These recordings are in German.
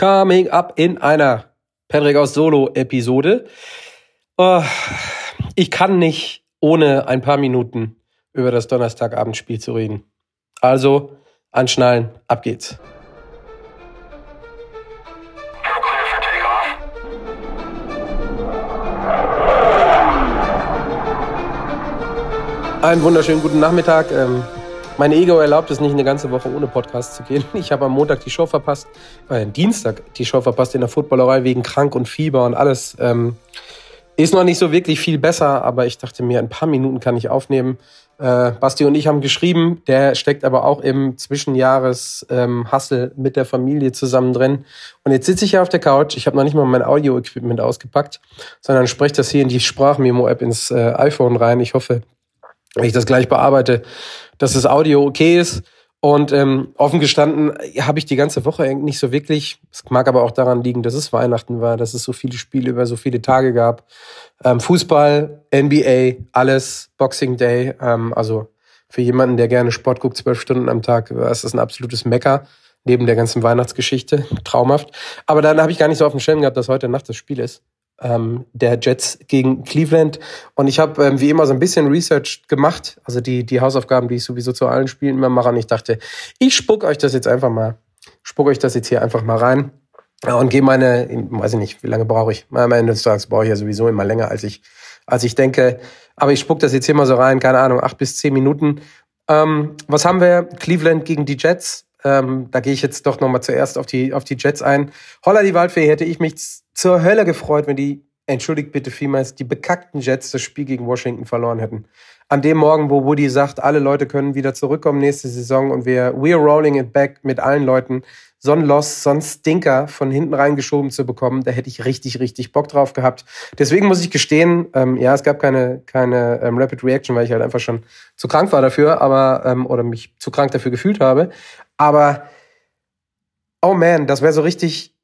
Coming up in einer Patrick aus Solo-Episode. Oh, ich kann nicht ohne ein paar Minuten über das Donnerstagabendspiel zu reden. Also anschnallen, ab geht's. Einen wunderschönen guten Nachmittag. Mein Ego erlaubt es nicht, eine ganze Woche ohne Podcast zu gehen. Ich habe am Montag die Show verpasst, äh, Dienstag die Show verpasst in der Footballerei wegen krank und Fieber und alles. Ähm, ist noch nicht so wirklich viel besser, aber ich dachte mir, ein paar Minuten kann ich aufnehmen. Äh, Basti und ich haben geschrieben, der steckt aber auch im Zwischenjahres-Hustle ähm, mit der Familie zusammen drin. Und jetzt sitze ich hier auf der Couch, ich habe noch nicht mal mein Audio-Equipment ausgepackt, sondern spreche das hier in die Sprachmemo-App ins äh, iPhone rein. Ich hoffe, wenn ich das gleich bearbeite, dass das Audio okay ist. Und ähm, offen gestanden habe ich die ganze Woche nicht so wirklich. Es mag aber auch daran liegen, dass es Weihnachten war, dass es so viele Spiele über so viele Tage gab. Ähm, Fußball, NBA, alles, Boxing Day. Ähm, also für jemanden, der gerne Sport guckt, zwölf Stunden am Tag, ist das ein absolutes Mecker neben der ganzen Weihnachtsgeschichte. Traumhaft. Aber dann habe ich gar nicht so auf dem Schirm gehabt, dass heute Nacht das Spiel ist ähm, der Jets gegen Cleveland. Und ich habe ähm, wie immer so ein bisschen Research gemacht, also die, die Hausaufgaben, die ich sowieso zu allen Spielen immer mache. Und ich dachte, ich spuck euch das jetzt einfach mal, spuck euch das jetzt hier einfach mal rein. Und gehe meine, weiß ich nicht, wie lange brauche ich? Am Ende des Tages brauche ich ja sowieso immer länger, als ich, als ich denke. Aber ich spuck das jetzt hier mal so rein, keine Ahnung, acht bis zehn Minuten. Ähm, was haben wir? Cleveland gegen die Jets. Ähm, da gehe ich jetzt doch nochmal zuerst auf die, auf die Jets ein. Holla die Waldfee hätte ich mich zur Hölle gefreut, wenn die, entschuldigt bitte vielmals, die bekackten Jets das Spiel gegen Washington verloren hätten. An dem Morgen, wo Woody sagt, alle Leute können wieder zurückkommen nächste Saison und wir, we're rolling it back mit allen Leuten, so ein Loss, so ein Stinker von hinten reingeschoben zu bekommen, da hätte ich richtig, richtig Bock drauf gehabt. Deswegen muss ich gestehen, ähm, ja, es gab keine, keine ähm, Rapid Reaction, weil ich halt einfach schon zu krank war dafür, aber, ähm, oder mich zu krank dafür gefühlt habe. Aber, oh man, das wäre so richtig,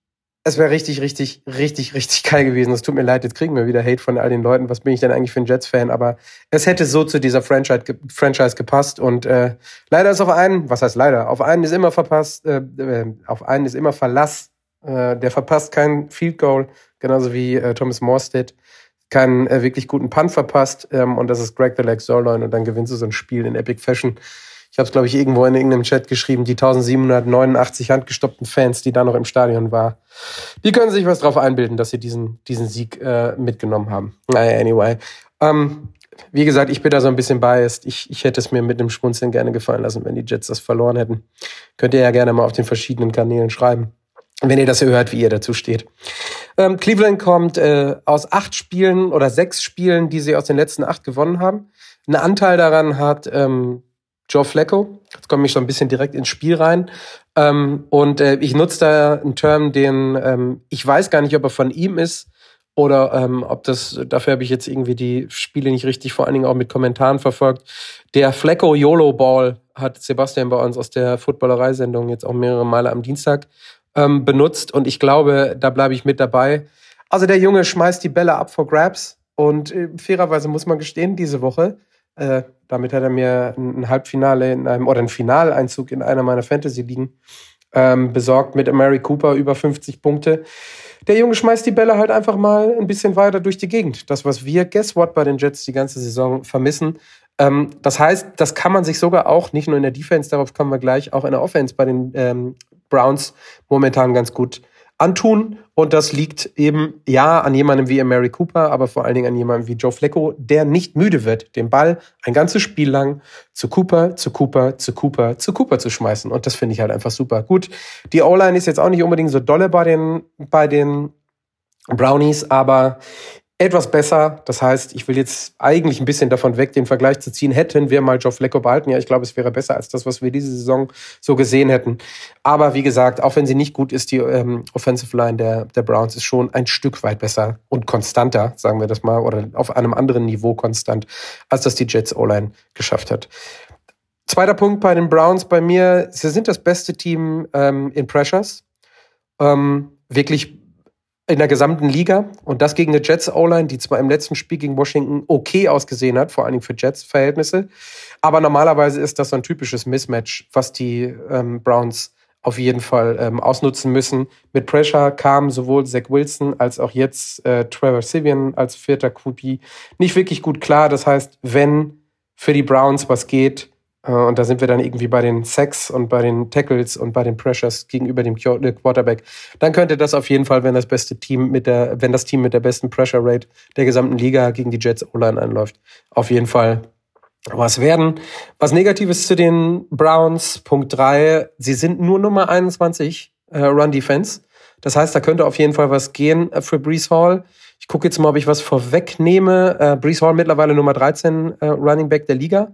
es wäre richtig, richtig, richtig, richtig geil gewesen. Es tut mir leid, jetzt kriegen wir wieder Hate von all den Leuten. Was bin ich denn eigentlich für ein Jets-Fan? Aber es hätte so zu dieser Franchise, Franchise gepasst. Und äh, leider ist auf einen, was heißt leider? Auf einen ist immer verpasst, äh, äh, auf einen ist immer Verlass. Äh, der verpasst kein Field Goal, genauso wie äh, Thomas Morstead keinen äh, wirklich guten Punt verpasst. Ähm, und das ist Greg the Leg Sirloin. Und dann gewinnst du so ein Spiel in Epic Fashion ich habe es, glaube ich, irgendwo in irgendeinem Chat geschrieben, die 1789 handgestoppten Fans, die da noch im Stadion waren, die können sich was drauf einbilden, dass sie diesen, diesen Sieg äh, mitgenommen haben. Naja, anyway. Ähm, wie gesagt, ich bin da so ein bisschen biased. Ich, ich hätte es mir mit einem Schmunzeln gerne gefallen lassen, wenn die Jets das verloren hätten. Könnt ihr ja gerne mal auf den verschiedenen Kanälen schreiben, wenn ihr das hört, wie ihr dazu steht. Ähm, Cleveland kommt äh, aus acht Spielen oder sechs Spielen, die sie aus den letzten acht gewonnen haben. Ein Anteil daran hat ähm, Joe Flacco. Jetzt komme ich schon ein bisschen direkt ins Spiel rein. Ähm, und äh, ich nutze da einen Term, den ähm, ich weiß gar nicht, ob er von ihm ist oder ähm, ob das, dafür habe ich jetzt irgendwie die Spiele nicht richtig, vor allen Dingen auch mit Kommentaren verfolgt. Der Flacco YOLO Ball hat Sebastian bei uns aus der Footballerei-Sendung jetzt auch mehrere Male am Dienstag ähm, benutzt und ich glaube, da bleibe ich mit dabei. Also der Junge schmeißt die Bälle ab vor Grabs und äh, fairerweise muss man gestehen, diese Woche äh, damit hat er mir ein Halbfinale in einem oder ein Finaleinzug in einer meiner Fantasy-Ligen ähm, besorgt mit Mary Cooper über 50 Punkte. Der Junge schmeißt die Bälle halt einfach mal ein bisschen weiter durch die Gegend. Das, was wir, guess what, bei den Jets die ganze Saison vermissen. Ähm, das heißt, das kann man sich sogar auch, nicht nur in der Defense, darauf kommen wir gleich, auch in der Offense bei den ähm, Browns momentan ganz gut antun. Und das liegt eben ja an jemandem wie Mary Cooper, aber vor allen Dingen an jemandem wie Joe Flacco, der nicht müde wird, den Ball ein ganzes Spiel lang zu Cooper, zu Cooper, zu Cooper, zu Cooper zu schmeißen. Und das finde ich halt einfach super. Gut, die O-Line ist jetzt auch nicht unbedingt so dolle bei den, bei den Brownies, aber etwas besser. Das heißt, ich will jetzt eigentlich ein bisschen davon weg, den Vergleich zu ziehen. Hätten wir mal Joe Flacco behalten, ja, ich glaube, es wäre besser als das, was wir diese Saison so gesehen hätten. Aber wie gesagt, auch wenn sie nicht gut ist, die ähm, Offensive Line der, der Browns ist schon ein Stück weit besser und konstanter, sagen wir das mal, oder auf einem anderen Niveau konstant, als das die Jets O-Line geschafft hat. Zweiter Punkt bei den Browns bei mir, sie sind das beste Team ähm, in Pressures. Ähm, wirklich in der gesamten Liga und das gegen eine Jets O-Line, die zwar im letzten Spiel gegen Washington okay ausgesehen hat, vor allen Dingen für Jets Verhältnisse, aber normalerweise ist das so ein typisches Mismatch, was die ähm, Browns auf jeden Fall ähm, ausnutzen müssen. Mit Pressure kam sowohl Zach Wilson als auch jetzt äh, Trevor Sivian als vierter QB nicht wirklich gut klar. Das heißt, wenn für die Browns was geht, und da sind wir dann irgendwie bei den Sacks und bei den Tackles und bei den Pressures gegenüber dem äh, Quarterback, dann könnte das auf jeden Fall, wenn das beste Team mit der, wenn das Team mit der besten Pressure Rate der gesamten Liga gegen die Jets O-Line einläuft, auf jeden Fall was werden. Was Negatives zu den Browns, Punkt drei sie sind nur Nummer 21 äh, Run Defense. Das heißt, da könnte auf jeden Fall was gehen äh, für Brees Hall. Ich gucke jetzt mal, ob ich was vorwegnehme. Äh, Brees Hall mittlerweile Nummer 13 äh, Running Back der Liga.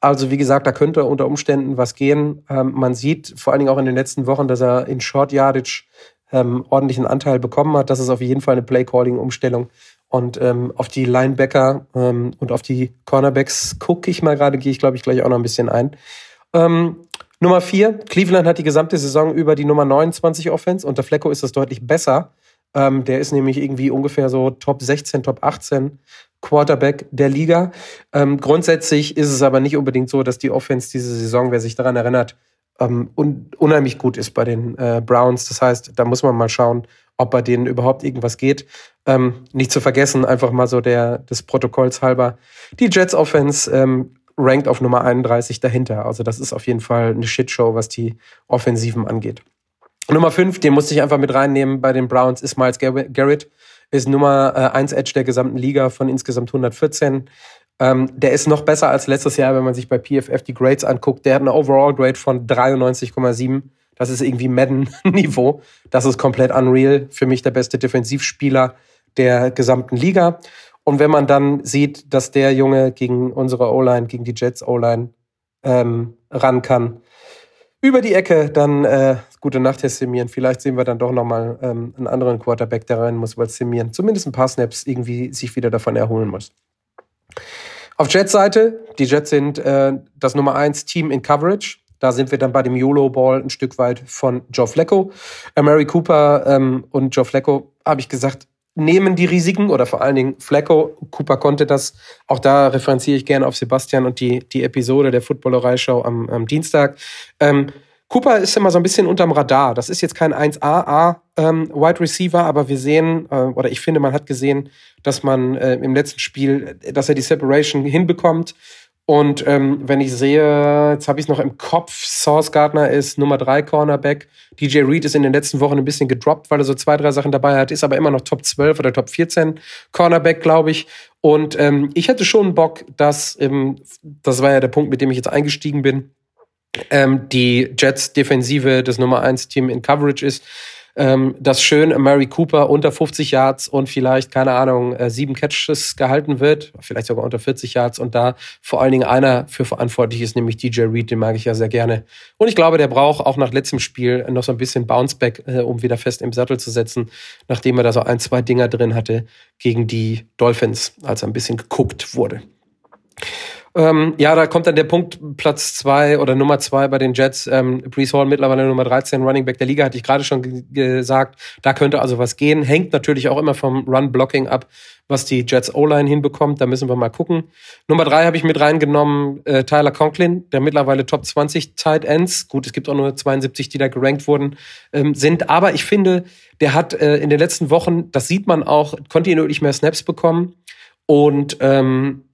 Also wie gesagt, da könnte unter Umständen was gehen. Ähm, man sieht vor allen Dingen auch in den letzten Wochen, dass er in Short Yardage ähm, ordentlichen Anteil bekommen hat. Das ist auf jeden Fall eine Play-Calling-Umstellung. Und ähm, auf die Linebacker ähm, und auf die Cornerbacks gucke ich mal gerade, gehe ich glaube ich gleich auch noch ein bisschen ein. Ähm, Nummer vier, Cleveland hat die gesamte Saison über die Nummer 29 Offense. Unter Flecko ist das deutlich besser. Ähm, der ist nämlich irgendwie ungefähr so Top 16, Top 18 Quarterback der Liga. Ähm, grundsätzlich ist es aber nicht unbedingt so, dass die Offense diese Saison, wer sich daran erinnert, ähm, un unheimlich gut ist bei den äh, Browns. Das heißt, da muss man mal schauen, ob bei denen überhaupt irgendwas geht. Ähm, nicht zu vergessen, einfach mal so der des Protokolls halber. Die Jets Offense ähm, rankt auf Nummer 31 dahinter. Also das ist auf jeden Fall eine Shitshow, was die Offensiven angeht. Nummer 5, den musste ich einfach mit reinnehmen bei den Browns, ist Miles Garrett. Ist Nummer äh, 1 Edge der gesamten Liga von insgesamt 114. Ähm, der ist noch besser als letztes Jahr, wenn man sich bei PFF die Grades anguckt. Der hat eine Overall Grade von 93,7. Das ist irgendwie Madden-Niveau. Das ist komplett unreal. Für mich der beste Defensivspieler der gesamten Liga. Und wenn man dann sieht, dass der Junge gegen unsere O-Line, gegen die Jets O-Line ähm, ran kann, über die Ecke, dann äh, gute Nacht, Herr Simian. Vielleicht sehen wir dann doch nochmal ähm, einen anderen Quarterback, der rein muss, weil Simian zumindest ein paar Snaps irgendwie sich wieder davon erholen muss. Auf Jets Seite, die Jets sind äh, das Nummer 1 Team in Coverage. Da sind wir dann bei dem YOLO-Ball ein Stück weit von Joe Flacco. Äh, Mary Cooper ähm, und Joe Flacco, habe ich gesagt, nehmen die Risiken oder vor allen Dingen Flacco. Cooper konnte das. Auch da referenziere ich gerne auf Sebastian und die, die Episode der Footballerei-Show am, am Dienstag. Ähm, Cooper ist immer so ein bisschen unterm Radar. Das ist jetzt kein 1AA ähm, Wide Receiver, aber wir sehen, äh, oder ich finde, man hat gesehen, dass man äh, im letzten Spiel, dass er die Separation hinbekommt. Und ähm, wenn ich sehe, jetzt habe ich es noch im Kopf, Source Gardner ist Nummer 3 Cornerback. DJ Reed ist in den letzten Wochen ein bisschen gedroppt, weil er so zwei, drei Sachen dabei hat, ist aber immer noch Top 12 oder Top 14 Cornerback, glaube ich. Und ähm, ich hätte schon Bock, dass, ähm, das war ja der Punkt, mit dem ich jetzt eingestiegen bin, ähm, die Jets Defensive das Nummer 1 Team in Coverage ist ähm, dass schön Mary Cooper unter 50 Yards und vielleicht, keine Ahnung, äh, sieben Catches gehalten wird, vielleicht sogar unter 40 Yards und da vor allen Dingen einer für verantwortlich ist, nämlich DJ Reed, den mag ich ja sehr gerne. Und ich glaube, der braucht auch nach letztem Spiel noch so ein bisschen Bounceback, äh, um wieder fest im Sattel zu setzen, nachdem er da so ein, zwei Dinger drin hatte gegen die Dolphins, als er ein bisschen geguckt wurde. Ähm, ja, da kommt dann der Punkt Platz zwei oder Nummer zwei bei den Jets. Ähm, Brees Hall mittlerweile Nummer 13 Running Back der Liga, hatte ich gerade schon gesagt. Da könnte also was gehen. Hängt natürlich auch immer vom Run-Blocking ab, was die Jets O-Line hinbekommt. Da müssen wir mal gucken. Nummer drei habe ich mit reingenommen, äh, Tyler Conklin, der mittlerweile Top 20 Tight Ends. Gut, es gibt auch nur 72, die da gerankt wurden, ähm, sind. Aber ich finde, der hat äh, in den letzten Wochen, das sieht man auch, kontinuierlich mehr Snaps bekommen. Und ähm,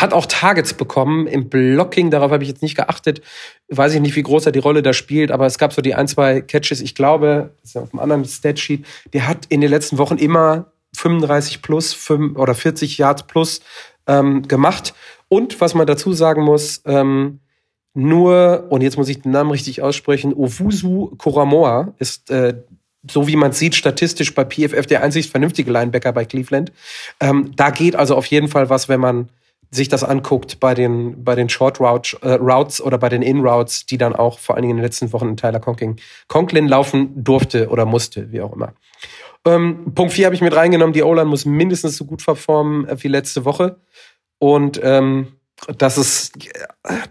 hat auch Targets bekommen im Blocking, darauf habe ich jetzt nicht geachtet. Weiß ich nicht, wie groß er die Rolle da spielt, aber es gab so die ein, zwei Catches. Ich glaube, das ist ja auf einem anderen Statsheet, der hat in den letzten Wochen immer 35 plus 5 oder 40 Yards plus ähm, gemacht. Und was man dazu sagen muss, ähm, nur, und jetzt muss ich den Namen richtig aussprechen, Owusu Koramoa ist äh, so wie man sieht, statistisch bei PFF der einzig vernünftige Linebacker bei Cleveland. Ähm, da geht also auf jeden Fall was, wenn man sich das anguckt bei den, bei den Short Routes, äh, Routes oder bei den In-Routes, die dann auch vor allen Dingen in den letzten Wochen in Tyler Conklin, Conklin laufen durfte oder musste, wie auch immer. Ähm, Punkt 4 habe ich mit reingenommen, die O-Line muss mindestens so gut performen wie letzte Woche. Und ähm, das ist,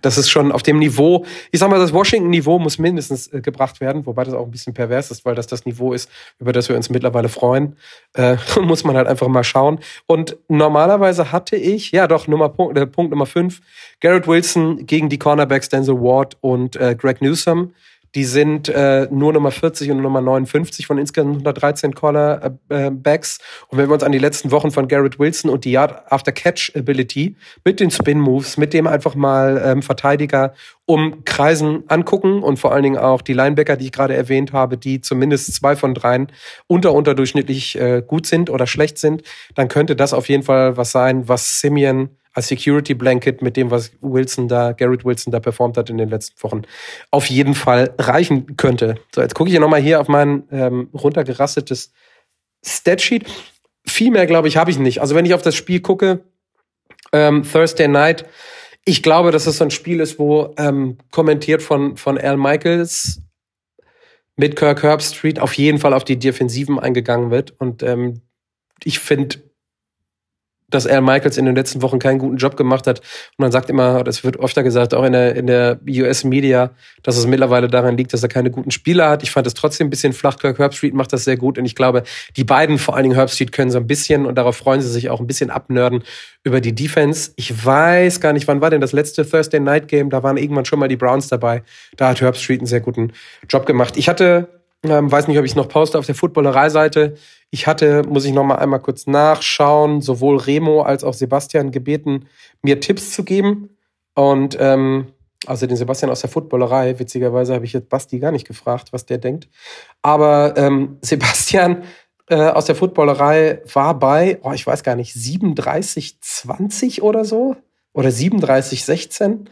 das ist schon auf dem Niveau, ich sag mal, das Washington-Niveau muss mindestens äh, gebracht werden, wobei das auch ein bisschen pervers ist, weil das das Niveau ist, über das wir uns mittlerweile freuen. Äh, muss man halt einfach mal schauen. Und normalerweise hatte ich, ja doch, Nummer, Punkt, äh, Punkt Nummer 5, Garrett Wilson gegen die Cornerbacks Denzel Ward und äh, Greg Newsom. Die sind äh, nur Nummer 40 und Nummer 59 von insgesamt 113 Cornerbacks. Und wenn wir uns an die letzten Wochen von Garrett Wilson und die Yard After Catch Ability mit den Spin Moves, mit dem einfach mal ähm, Verteidiger umkreisen angucken und vor allen Dingen auch die Linebacker, die ich gerade erwähnt habe, die zumindest zwei von dreien unter unterdurchschnittlich äh, gut sind oder schlecht sind, dann könnte das auf jeden Fall was sein, was Simeon als Security Blanket mit dem, was Wilson da, Garrett Wilson da performt hat in den letzten Wochen, auf jeden Fall reichen könnte. So, jetzt gucke ich nochmal hier auf mein ähm, runtergerastetes Statsheet. Viel mehr, glaube ich, habe ich nicht. Also wenn ich auf das Spiel gucke, ähm, Thursday Night, ich glaube, dass es so ein Spiel ist, wo ähm, kommentiert von, von Al Michaels mit Kirk Herbstreit auf jeden Fall auf die Defensiven eingegangen wird. Und ähm, ich finde, dass Al Michaels in den letzten Wochen keinen guten Job gemacht hat. Und man sagt immer, das wird öfter gesagt, auch in der, in der US-Media, dass es mittlerweile daran liegt, dass er keine guten Spieler hat. Ich fand es trotzdem ein bisschen flach. Kirk Herbstreit macht das sehr gut. Und ich glaube, die beiden, vor allen Dingen Herbstreit, können so ein bisschen, und darauf freuen sie sich auch ein bisschen abnörden über die Defense. Ich weiß gar nicht, wann war denn das letzte Thursday Night Game? Da waren irgendwann schon mal die Browns dabei. Da hat Herbstreit einen sehr guten Job gemacht. Ich hatte ähm, weiß nicht, ob ich es noch poste auf der Footballerei-Seite. Ich hatte, muss ich noch mal einmal kurz nachschauen, sowohl Remo als auch Sebastian gebeten, mir Tipps zu geben. Und ähm, also den Sebastian aus der Footballerei, witzigerweise habe ich jetzt Basti gar nicht gefragt, was der denkt. Aber ähm, Sebastian äh, aus der Footballerei war bei, oh, ich weiß gar nicht, 37,20 oder so? Oder 37,16?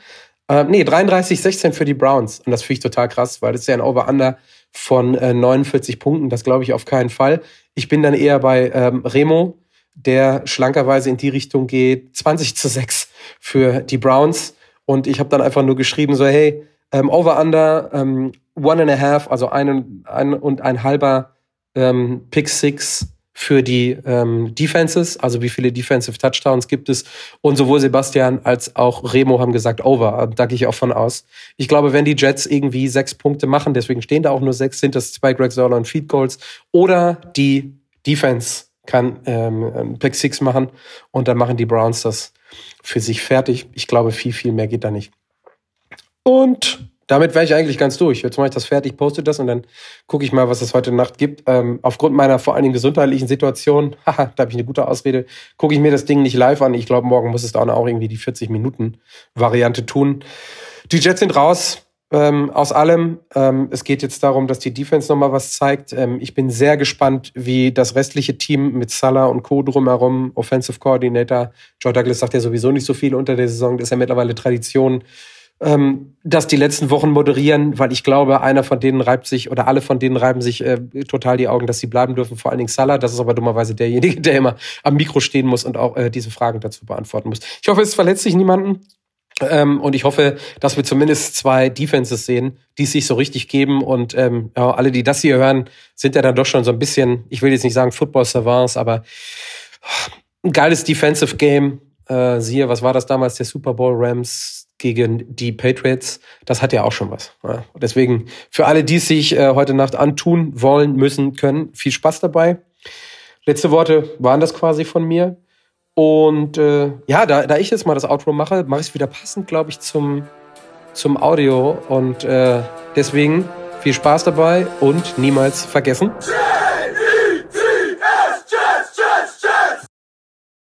Äh, nee, 33,16 für die Browns. Und das finde ich total krass, weil das ist ja ein Over-Under von äh, 49 Punkten. Das glaube ich auf keinen Fall. Ich bin dann eher bei ähm, Remo, der schlankerweise in die Richtung geht, 20 zu 6 für die Browns. Und ich habe dann einfach nur geschrieben, so, hey, ähm, Over-Under, ähm, one and a half, also ein, ein und ein halber ähm, Pick Six für die ähm, Defenses, also wie viele Defensive Touchdowns gibt es. Und sowohl Sebastian als auch Remo haben gesagt, over. Da gehe ich auch von aus. Ich glaube, wenn die Jets irgendwie sechs Punkte machen, deswegen stehen da auch nur sechs, sind das zwei Greg Zoller und Feed Goals. Oder die Defense kann ähm, Pick Six machen und dann machen die Browns das für sich fertig. Ich glaube, viel, viel mehr geht da nicht. Und damit wäre ich eigentlich ganz durch. Jetzt mache ich das fertig, poste das und dann gucke ich mal, was es heute Nacht gibt. Ähm, aufgrund meiner vor allen Dingen gesundheitlichen Situation, haha, da habe ich eine gute Ausrede, gucke ich mir das Ding nicht live an. Ich glaube, morgen muss es da auch irgendwie die 40-Minuten-Variante tun. Die Jets sind raus. Ähm, aus allem. Ähm, es geht jetzt darum, dass die Defense nochmal was zeigt. Ähm, ich bin sehr gespannt, wie das restliche Team mit Salah und Co. drumherum, Offensive Coordinator, Joe Douglas sagt ja sowieso nicht so viel unter der Saison, das ist ja mittlerweile Tradition ähm, das die letzten Wochen moderieren, weil ich glaube, einer von denen reibt sich oder alle von denen reiben sich äh, total die Augen, dass sie bleiben dürfen, vor allen Dingen Salah. Das ist aber dummerweise derjenige, der immer am Mikro stehen muss und auch äh, diese Fragen dazu beantworten muss. Ich hoffe, es verletzt sich niemanden. Ähm, und ich hoffe, dass wir zumindest zwei Defenses sehen, die es sich so richtig geben. Und ähm, ja, alle, die das hier hören, sind ja dann doch schon so ein bisschen, ich will jetzt nicht sagen Football Savants, aber ein geiles Defensive Game. Äh, siehe, was war das damals, der Super Bowl Rams gegen die Patriots, das hat ja auch schon was. Ja. Deswegen für alle, die es sich äh, heute Nacht antun wollen, müssen, können, viel Spaß dabei. Letzte Worte waren das quasi von mir. Und äh, ja, da, da ich jetzt mal das Outro mache, mache ich es wieder passend, glaube ich, zum, zum Audio. Und äh, deswegen viel Spaß dabei und niemals vergessen.